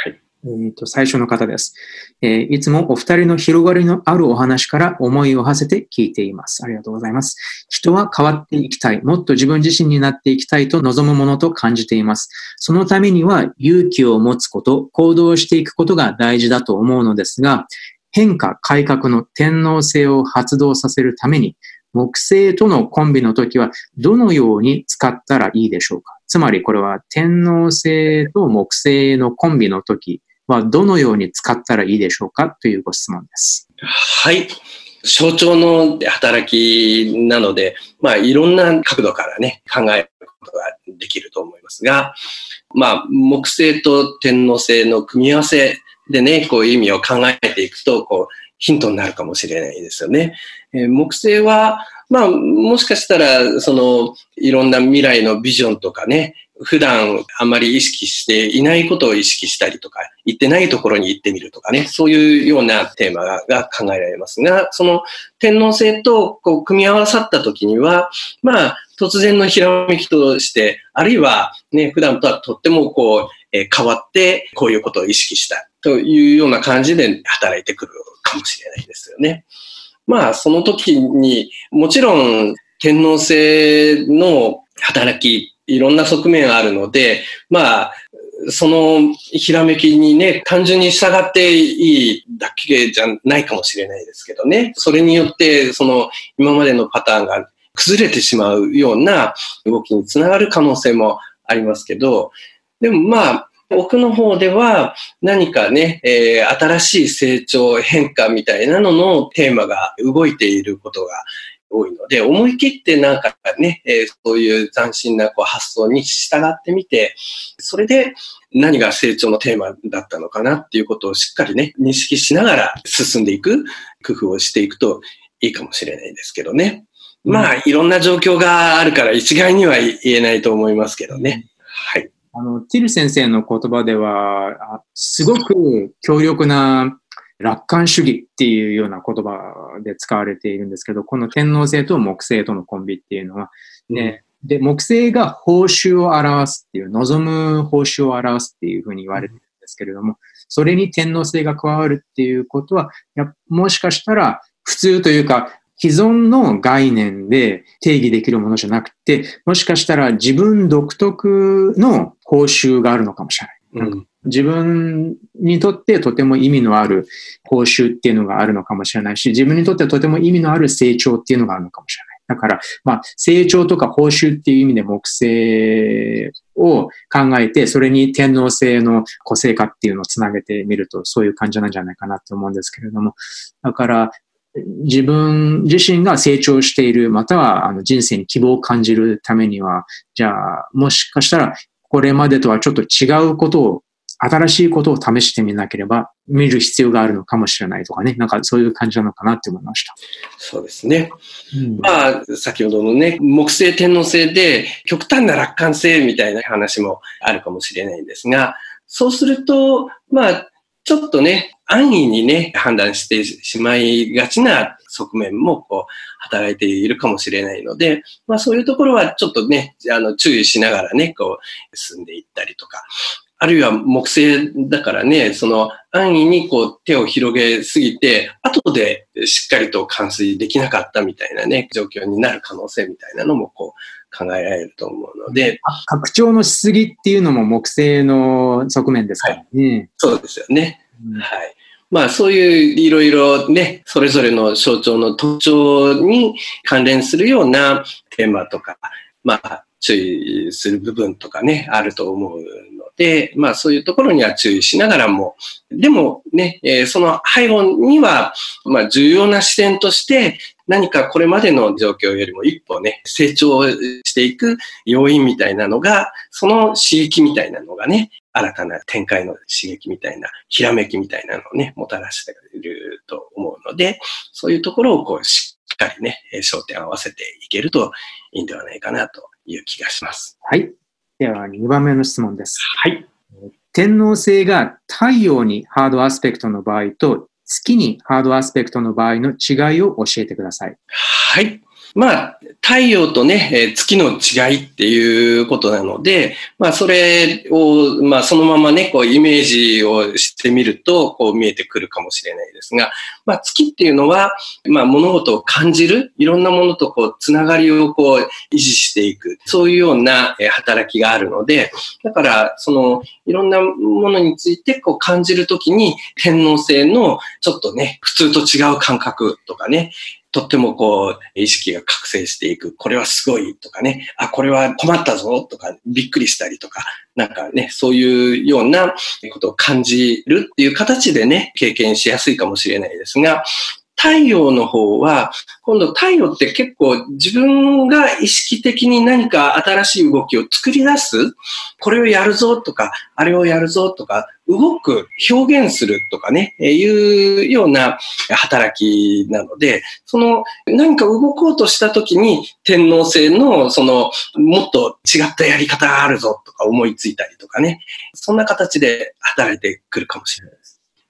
S2: はい。
S1: えー、と最初の方です、えー、いつもお二人の広がりのあるお話から思いを馳せて聞いています。ありがとうございます。人は変わっていきたい。もっと自分自身になっていきたいと望むものと感じています。そのためには勇気を持つこと、行動していくことが大事だと思うのですが、変化、改革の天皇性を発動させるために、木星とのコンビの時はどのように使ったらいいでしょうかつまりこれは天皇星と木星のコンビの時はどのように使ったらいいでしょうかというご質問です。
S2: はい。象徴の働きなので、まあいろんな角度からね、考えることができると思いますが、まあ木星と天皇星の組み合わせでね、こう意味を考えていくと、こうヒントになるかもしれないですよね。えー、木星は、まあ、もしかしたら、その、いろんな未来のビジョンとかね、普段あんまり意識していないことを意識したりとか、行ってないところに行ってみるとかね、そういうようなテーマが考えられますが、その天皇制とこう組み合わさった時には、まあ、突然のひらめきとして、あるいはね、普段とはとってもこう、え、変わって、こういうことを意識したというような感じで働いてくるかもしれないですよね。まあ、その時に、もちろん天皇制の働きいろんな側面あるので、まあ、そのひらめきにね、単純に従っていいだけじゃないかもしれないですけどね。それによって、その今までのパターンが崩れてしまうような動きにつながる可能性もありますけど、でもまあ、奥の方では何かね、えー、新しい成長、変化みたいなののテーマが動いていることが多いので、思い切ってなんかね、えー、そういう斬新なこう発想に従ってみて、それで何が成長のテーマだったのかなっていうことをしっかりね、認識しながら進んでいく工夫をしていくといいかもしれないですけどね。まあ、いろんな状況があるから一概には言えないと思いますけどね。はい。
S1: あの、ティル先生の言葉では、すごく強力な楽観主義っていうような言葉で使われているんですけど、この天皇制と木星とのコンビっていうのは、ね、うん、で、木星が報酬を表すっていう、望む報酬を表すっていうふうに言われてるんですけれども、それに天皇制が加わるっていうことは、やもしかしたら普通というか、既存の概念で定義できるものじゃなくて、もしかしたら自分独特の報酬があるのかもしれない。うん、自分にとってとても意味のある報酬っていうのがあるのかもしれないし、自分にとってとても意味のある成長っていうのがあるのかもしれない。だから、まあ、成長とか報酬っていう意味で木星を考えて、それに天皇制の個性化っていうのをつなげてみると、そういう感じなんじゃないかなと思うんですけれども。だから、自分自身が成長している、またはあの人生に希望を感じるためには、じゃあ、もしかしたら、これまでとはちょっと違うことを、新しいことを試してみなければ、見る必要があるのかもしれないとかね。なんかそういう感じなのかなって思いました。
S2: そうですね。うん、まあ、先ほどのね、木星天皇星で極端な楽観性みたいな話もあるかもしれないんですが、そうすると、まあ、ちょっとね、安易にね、判断してしまいがちな側面も、こう、働いているかもしれないので、まあそういうところはちょっとね、あの、注意しながらね、こう、進んでいったりとか、あるいは木星だからね、その安易にこう手を広げすぎて、後でしっかりと完遂できなかったみたいなね、状況になる可能性みたいなのもこう考えられると思うので。
S1: 拡張のしすぎっていうのも木星の側面ですからね。はい、
S2: そうですよね。うん、はい。まあそういういろいろね、それぞれの象徴の特徴に関連するようなテーマとか、まあ注意する部分とかね、あると思うで、まあそういうところには注意しながらも、でもね、えー、その背後には、まあ重要な視点として、何かこれまでの状況よりも一歩ね、成長していく要因みたいなのが、その刺激みたいなのがね、新たな展開の刺激みたいな、ひらめきみたいなのをね、もたらしていると思うので、そういうところをこう、しっかりね、焦点を合わせていけるといいんではないかなという気がします。
S1: はい。では2番目の質問です。
S2: はい。
S1: 天皇星が太陽にハードアスペクトの場合と月にハードアスペクトの場合の違いを教えてください。
S2: はい。まあ、太陽とね、月の違いっていうことなので、まあ、それを、まあ、そのままね、こう、イメージをしてみると、こう、見えてくるかもしれないですが、まあ、月っていうのは、まあ、物事を感じる、いろんなものとこう、つながりをこう、維持していく、そういうような働きがあるので、だから、その、いろんなものについてこう感じるときに、天皇制のちょっとね、普通と違う感覚とかね、とってもこう、意識が覚醒していく。これはすごいとかね。あ、これは困ったぞとか、びっくりしたりとか、なんかね、そういうようなことを感じるっていう形でね、経験しやすいかもしれないですが、太陽の方は、今度太陽って結構自分が意識的に何か新しい動きを作り出す、これをやるぞとか、あれをやるぞとか、動く、表現するとかね、いうような働きなので、その何か動こうとした時に天皇制のそのもっと違ったやり方があるぞとか思いついたりとかね、そんな形で働いてくるかもしれない。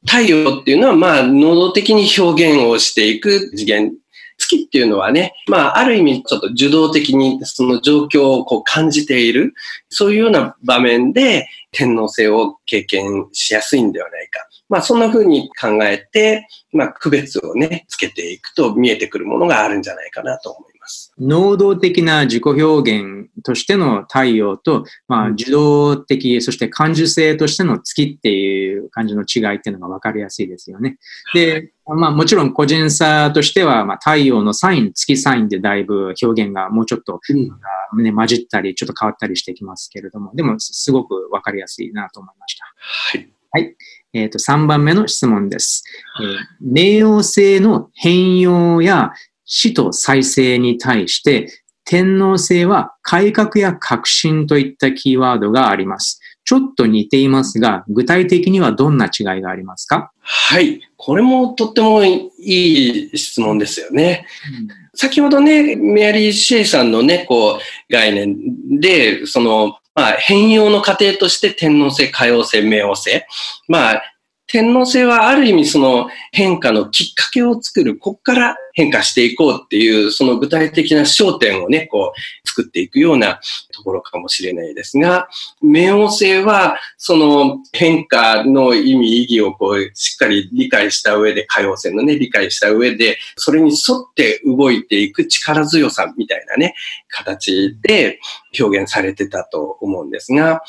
S2: 太陽っていうのは、まあ、能動的に表現をしていく次元。月っていうのはね、まあ、ある意味ちょっと受動的にその状況をこう感じている、そういうような場面で天皇制を経験しやすいんではないか。まあ、そんな風に考えて、まあ、区別をね、つけていくと見えてくるものがあるんじゃないかなと思います。
S1: 能動的な自己表現としての太陽と、まあ、受動的、そして感受性としての月っていう感じの違いっていうのが分かりやすいですよね。で、まあもちろん個人差としては、まあ太陽のサイン、月サインでだいぶ表現がもうちょっと、
S2: うん、
S1: ね、混じったり、ちょっと変わったりしてきますけれども、でもすごく分かりやすいなと思いました。
S2: はい。
S1: はい。えっ、と、3番目の質問です。えー冥王星の変容や死と再生に対して、天皇星は改革や革新といったキーワードがあります。ちょっと似ていますが、具体的にはどんな違いがありますか、
S2: はい。これもとってもいい質問ですよね。先ほどね、メアリー・シェイさんのね、こう、概念で、その、まあ、変容の過程として天皇星、海王星、冥王星。まあ、天皇星はある意味その変化のきっかけを作る、ここから変化していこうっていう、その具体的な焦点をね、こう、作っていくようなところかもしれないですが、冥王星は、その変化の意味、意義をこう、しっかり理解した上で、海王星のね、理解した上で、それに沿って動いていく力強さみたいなね、形で表現されてたと思うんですが、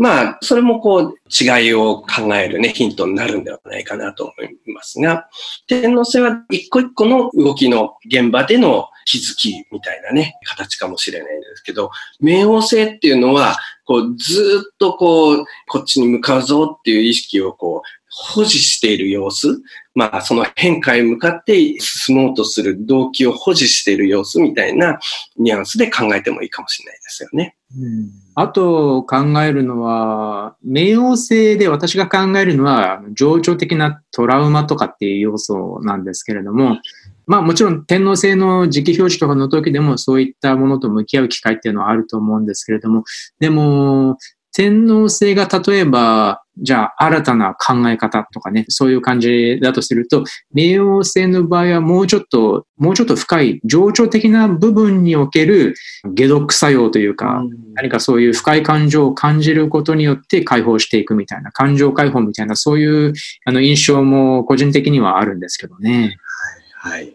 S2: まあ、それもこう、違いを考えるね、ヒントになるんではないかなと思いますが、天皇星は一個一個の動きの現場での気づきみたいなね、形かもしれないんですけど、冥王星っていうのは、こう、ずっとこう、こっちに向かうぞっていう意識をこう、保持している様子。まあ、その変化へ向かって進もうとする動機を保持している様子みたいなニュアンスで考えてもいいかもしれないですよね。
S1: うんあと考えるのは、冥王星で私が考えるのは、情緒的なトラウマとかっていう要素なんですけれども、まあもちろん天皇制の時期表示とかの時でもそういったものと向き合う機会っていうのはあると思うんですけれども、でも、天皇制が例えば、じゃあ新たな考え方とかね、そういう感じだとすると、冥王星の場合はもうちょっと、もうちょっと深い情緒的な部分における解毒作用というか、何かそういう深い感情を感じることによって解放していくみたいな、感情解放みたいな、そういうあの印象も個人的にはあるんですけどね。
S2: はい。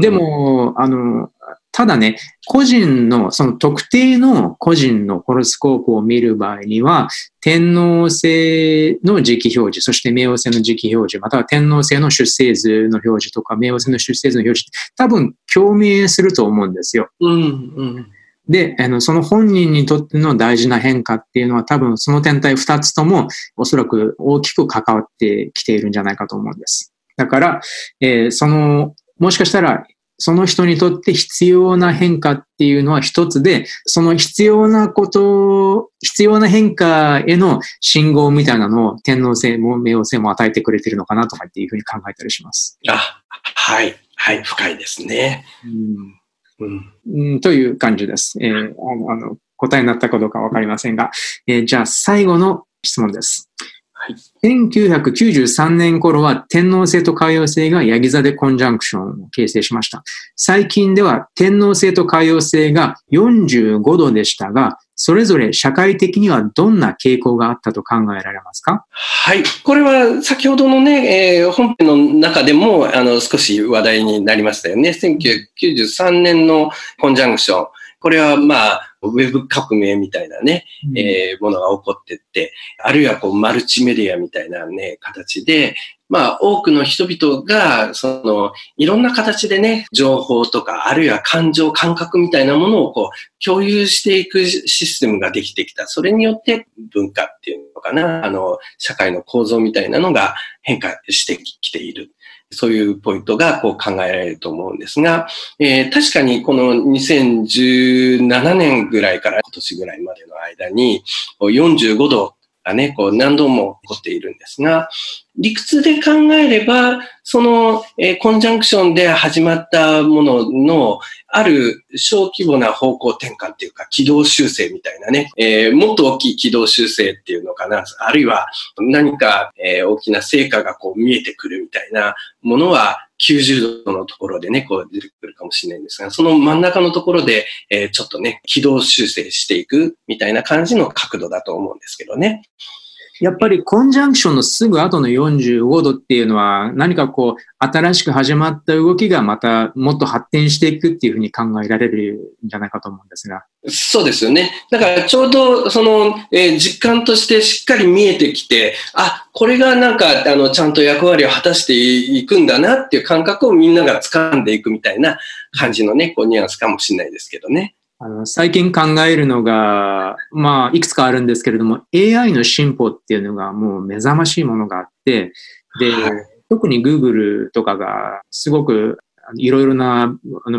S1: でも、あの、ただね、個人の、その特定の個人のホロスコープを見る場合には、天皇星の時期表示、そして冥王星の時期表示、または天皇星の出生図の表示とか、冥王星の出生図の表示、多分共鳴すると思うんですよ。
S2: うん、うん。
S1: で、あの、その本人にとっての大事な変化っていうのは多分その天体二つともおそらく大きく関わってきているんじゃないかと思うんです。だから、えーその、もしかしたらその人にとって必要な変化っていうのは一つで、その必要なこと、必要な変化への信号みたいなのを天皇星も冥王星も与えてくれてるのかなとかっていうふうに考えたりします。
S2: あ、はい。はい。深いですね。
S1: うん
S2: うん。
S1: うん、という感じです。えーあのあの答えになったかどうかわかりませんが、えーじゃあ最後の質問です。
S2: はい。
S1: 1993年頃は天王星と海王星がヤギ座でコンジャンクションを形成しました。最近では天王星と海王星が45度でしたが、それぞれ社会的にはどんな傾向があったと考えられますか？
S2: はい。これは先ほどのね、えー本編の中でも、あの、少し話題になりましたよね。1993年のコンジャンクション。これはまあ、ウェブ革命みたいなね、えーものが起こってって、あるいはこう、マルチメディアみたいなね、形で、まあ、多くの人々が、その、いろんな形でね、情報とか、あるいは感情、感覚みたいなものをこう、共有していくシステムができてきた。それによって文化っていうのかな、あの、社会の構造みたいなのが変化してきている。そういうポイントがこう考えられると思うんですが、えー確かにこの2017年ぐらいから今年ぐらいまでの間に、45度がね、こう何度も起こっているんですが、理屈で考えれば、その、えーコンジャンクションで始まったものの、ある小規模な方向転換っていうか、軌道修正みたいなね、えーもっと大きい軌道修正っていうのかな、あるいは何か、えー大きな成果がこう見えてくるみたいなものは、90度のところでね、こう出てくるかもしれないんですが、その真ん中のところで、えーちょっとね、軌道修正していくみたいな感じの角度だと思うんですけどね。
S1: やっぱりコンジャンクションのすぐ後の45度っていうのは何かこう新しく始まった動きがまたもっと発展していくっていうふうに考えられるんじゃないかと思うんですが。
S2: そうですよね。だからちょうどその、えー、実感としてしっかり見えてきて、あ、これがなんかあのちゃんと役割を果たしていくんだなっていう感覚をみんなが掴んでいくみたいな感じのね、こうニュアンスかもしれないですけどね。
S1: あの最近考えるのが、まあ、いくつかあるんですけれども、AI の進歩っていうのがもう目覚ましいものがあって、で、はい、特に Google とかがすごくいろいろな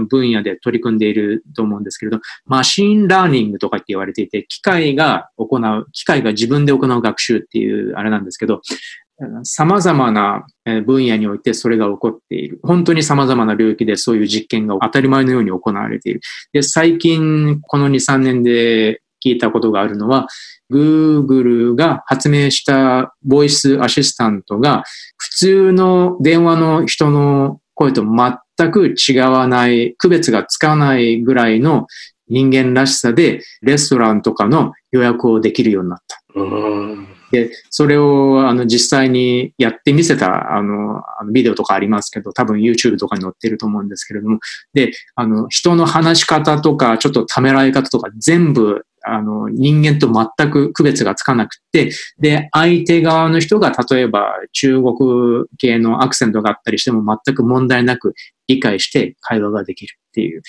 S1: 分野で取り組んでいると思うんですけれど、 machine learning とかって言われていて、機械が行う、機械が自分で行う学習っていうあれなんですけど、様々な分野においてそれが起こっている。本当に様々な領域でそういう実験が当たり前のように行われている。で、最近この2、3年で聞いたことがあるのは、Google が発明したボイスアシスタントが普通の電話の人の声と全く違わない、区別がつかないぐらいの人間らしさでレストランとかの予約をできるようになった。で、それをあの実際にやってみせたあのビデオとかありますけど、多分 YouTube とかに載ってると思うんですけれども、で、あの人の話し方とか、ちょっとためらい方とか全部あの、人間と全く区別がつかなくて、で、相手側の人が例えば中国系のアクセントがあったりしても全く問題なく理解して会話ができるっていう。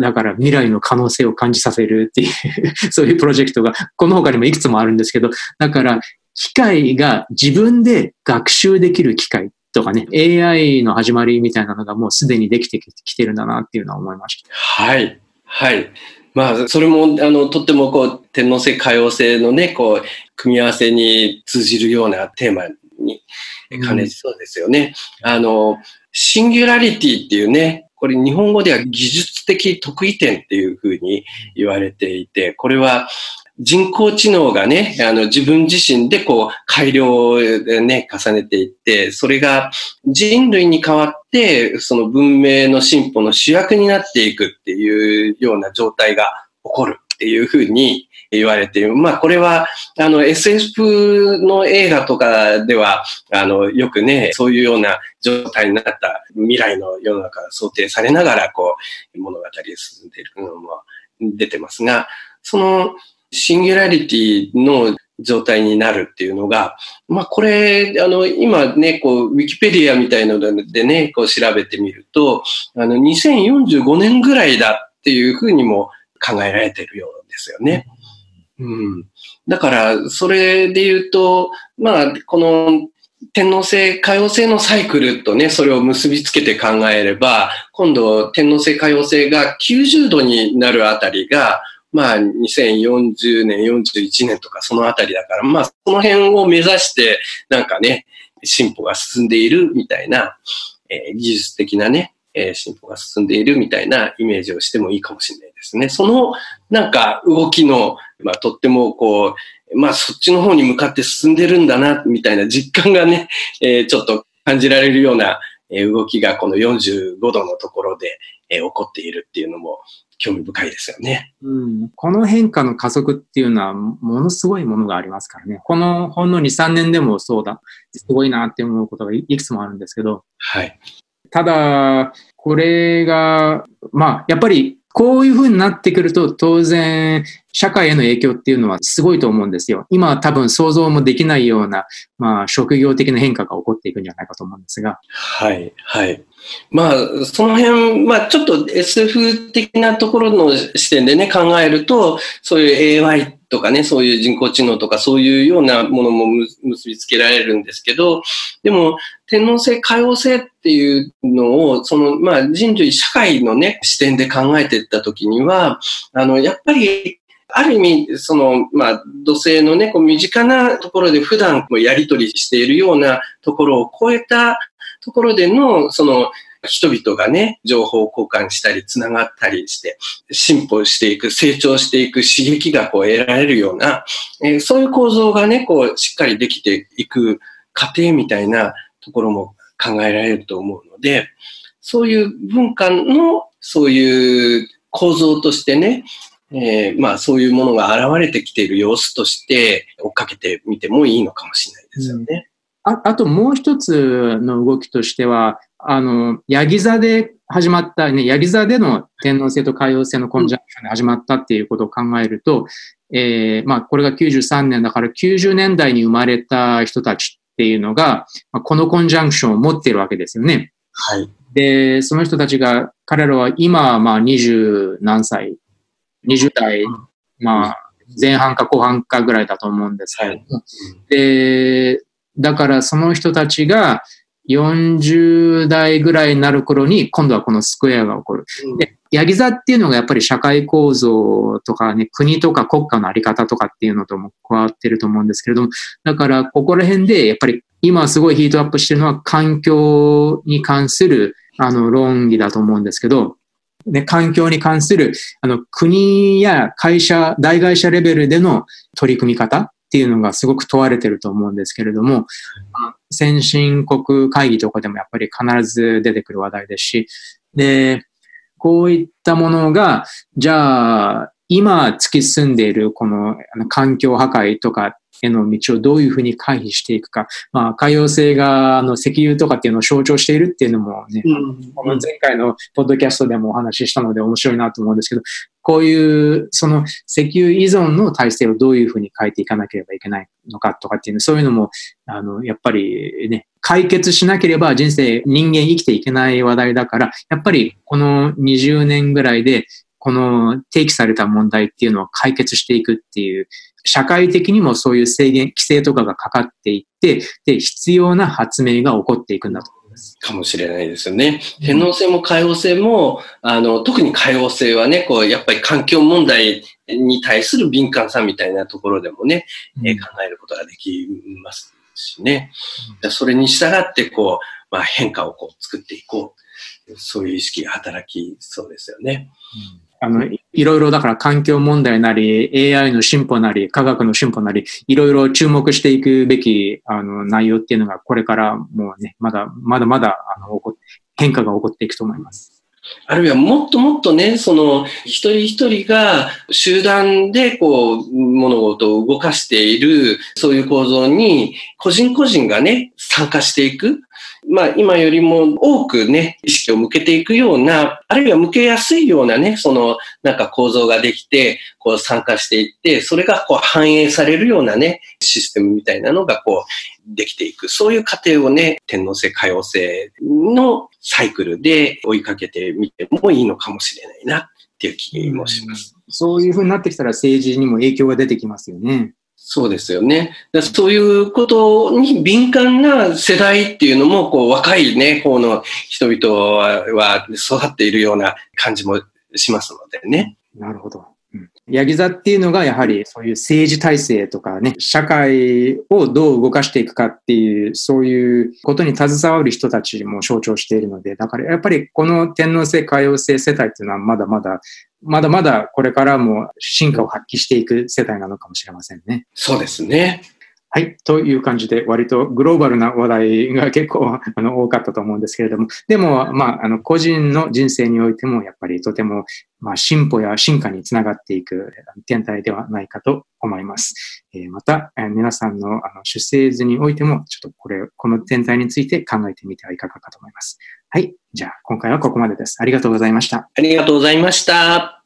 S1: だから未来の可能性を感じさせるっていうそういうプロジェクトが、この他にもいくつもあるんですけど、だから機械が自分で学習できる機械とかね、AI の始まりみたいなのがもうすでにできてきてるんだなっていうのは思いました。
S2: はい。はい。まあ、それも、あの、とっても、こう、天皇制、可用性のね、こう、組み合わせに通じるようなテーマに兼ねそうですよね。うん、あの、シンギュラリティっていうね、これ日本語では技術的得意点っていうふうに言われていて、これは人工知能がね、あの自分自身でこう改良をね、重ねていって、それが人類に代わって、その文明の進歩の主役になっていくっていうような状態が起こるっていうふうに言われている。まあこれは、あの SF の映画とかでは、あの、よくね、そういうような状態になった未来の世の中が想定されながら、こう、物語で進んでいるのも出てますが、その、シンギュラリティの状態になるっていうのが、まあこれ、あの、今ね、こう、ウィキペディアみたいのでね、こう調べてみると、あの、2045年ぐらいだっていうふうにも考えられてるようですよね。うん。だから、それで言うと、まあ、この天皇制、可用性のサイクルとね、それを結びつけて考えれば、今度天皇制、可用性が90度になるあたりが、まあ、2040年、41年とかそのあたりだから、まあ、その辺を目指して、なんかね、進歩が進んでいるみたいな、えー、技術的なね、えー、進歩が進んでいるみたいなイメージをしてもいいかもしれないですね。その、なんか動きの、まあ、とってもこう、まあ、そっちの方に向かって進んでるんだな、みたいな実感がね、えー、ちょっと感じられるような、え動きがこの45度のところで、え、起こっているっていうのも、興味深いですよね。
S1: うん。この変化の加速っていうのは、ものすごいものがありますからね。このほんの2、3年でもそうだ。すごいなって思うことがいくつもあるんですけど。
S2: はい。
S1: ただ、これが、まあ、やっぱりこういう風になってくると、当然、社会への影響っていうのはすごいと思うんですよ。今は多分想像もできないような、まあ、職業的な変化が起こっていくんじゃないかと思うんですが。
S2: はい、はい。まあ、その辺、まあ、ちょっと SF 的なところの視点でね、考えると、そういう AI とかね、そういう人工知能とかそういうようなものも結びつけられるんですけど、でも、天皇制、可用性っていうのを、その、まあ、人類社会のね、視点で考えていったときには、あの、やっぱり、ある意味、その、まあ、土星のね、こう身近なところで普段こうやり取りしているようなところを超えたところでの、その、人々がね、情報交換したり、繋がったりして、進歩していく、成長していく刺激がこう得られるような、えー、そういう構造がね、こう、しっかりできていく過程みたいなところも考えられると思うので、そういう文化の、そういう構造としてね、えー、まあそういうものが現れてきている様子として追っかけてみてもいいのかもしれないですよね。
S1: ああともう一つの動きとしては、あの、ヤギ座で始まった、ね、ヤギ座での天皇制と海王星のコンジャンクションで始まったっていうことを考えると、えー、まあ、これが93年だから90年代に生まれた人たちっていうのが、まあ、このコンジャンクションを持っているわけですよね。
S2: はい。
S1: で、その人たちが、彼らは今、まあ、20何歳、20代、まあ、前半か後半かぐらいだと思うんです。けど、はい、で、だからその人たちが40代ぐらいになる頃に今度はこのスクエアが起こる。で、ヤギ座っていうのがやっぱり社会構造とかね、国とか国家のあり方とかっていうのとも加わってると思うんですけれども、だからここら辺でやっぱり今すごいヒートアップしてるのは環境に関するあの論議だと思うんですけど、ね、環境に関するあの国や会社、大会社レベルでの取り組み方っていうのがすごく問われてると思うんですけれども、先進国会議とかでもやっぱり必ず出てくる話題ですし、で、こういったものが、じゃあ、今突き進んでいるこの環境破壊とかへの道をどういうふうに回避していくか。まあ、海洋性が、あの、石油とかっていうのを象徴しているっていうのもね、うん、前回のポッドキャストでもお話ししたので面白いなと思うんですけど、こういう、その石油依存の体制をどういうふうに変えていかなければいけないのかとかっていう、そういうのも、あの、やっぱりね、解決しなければ人生、人間生きていけない話題だから、やっぱりこの20年ぐらいで、この提起された問題っていうのを解決していくっていう、社会的にもそういう制限、規制とかがかかっていって、で、必要な発明が起こっていくんだと思います。
S2: かもしれないですよね。天皇制も海王制も、あの、特に海王制はね、こう、やっぱり環境問題に対する敏感さみたいなところでもね、うん、え考えることができますしね。うん、それに従って、こう、まあ、変化をこう作っていこう。そういう意識が働きそうですよね。
S1: うんあの、いろいろだから環境問題なり、AI の進歩なり、科学の進歩なり、いろいろ注目していくべき、あの、内容っていうのが、これからもうね、まだ、まだまだ、あの、変化が起こっていくと思います。
S2: あるいはもっともっとね、その一人一人が集団でこう物事を動かしている、そういう構造に個人個人がね、参加していく。まあ今よりも多くね、意識を向けていくような、あるいは向けやすいようなね、そのなんか構造ができて、こう参加していって、それがこう反映されるようなね、システムみたいなのがこうできていく。そういう過程をね、天皇制、可用性のサイクルで追いかけてみてもいいのかもしれないなっていう気もします。
S1: そういうふうになってきたら政治にも影響が出てきますよね。
S2: そうですよね。そういうことに敏感な世代っていうのも、こう、若いね、方の人々は育っているような感じもしますのでね。
S1: なるほど。ヤギ座っていうのがやはりそういう政治体制とかね、社会をどう動かしていくかっていう、そういうことに携わる人たちも象徴しているので、だからやっぱりこの天皇制、海王制世帯っていうのはまだまだ、まだまだこれからも進化を発揮していく世帯なのかもしれませんね。
S2: そうですね。
S1: はい。という感じで、割とグローバルな話題が結構 <laughs> あの多かったと思うんですけれども、でも、まあ、あの、個人の人生においても、やっぱりとても、まあ、進歩や進化につながっていく天体ではないかと思います。えー、また、えー、皆さんのあの出生図においても、ちょっとこれ、この天体について考えてみてはいかがかと思います。はい。じゃあ、今回はここまでです。ありがとうございました。
S2: ありがとうございました。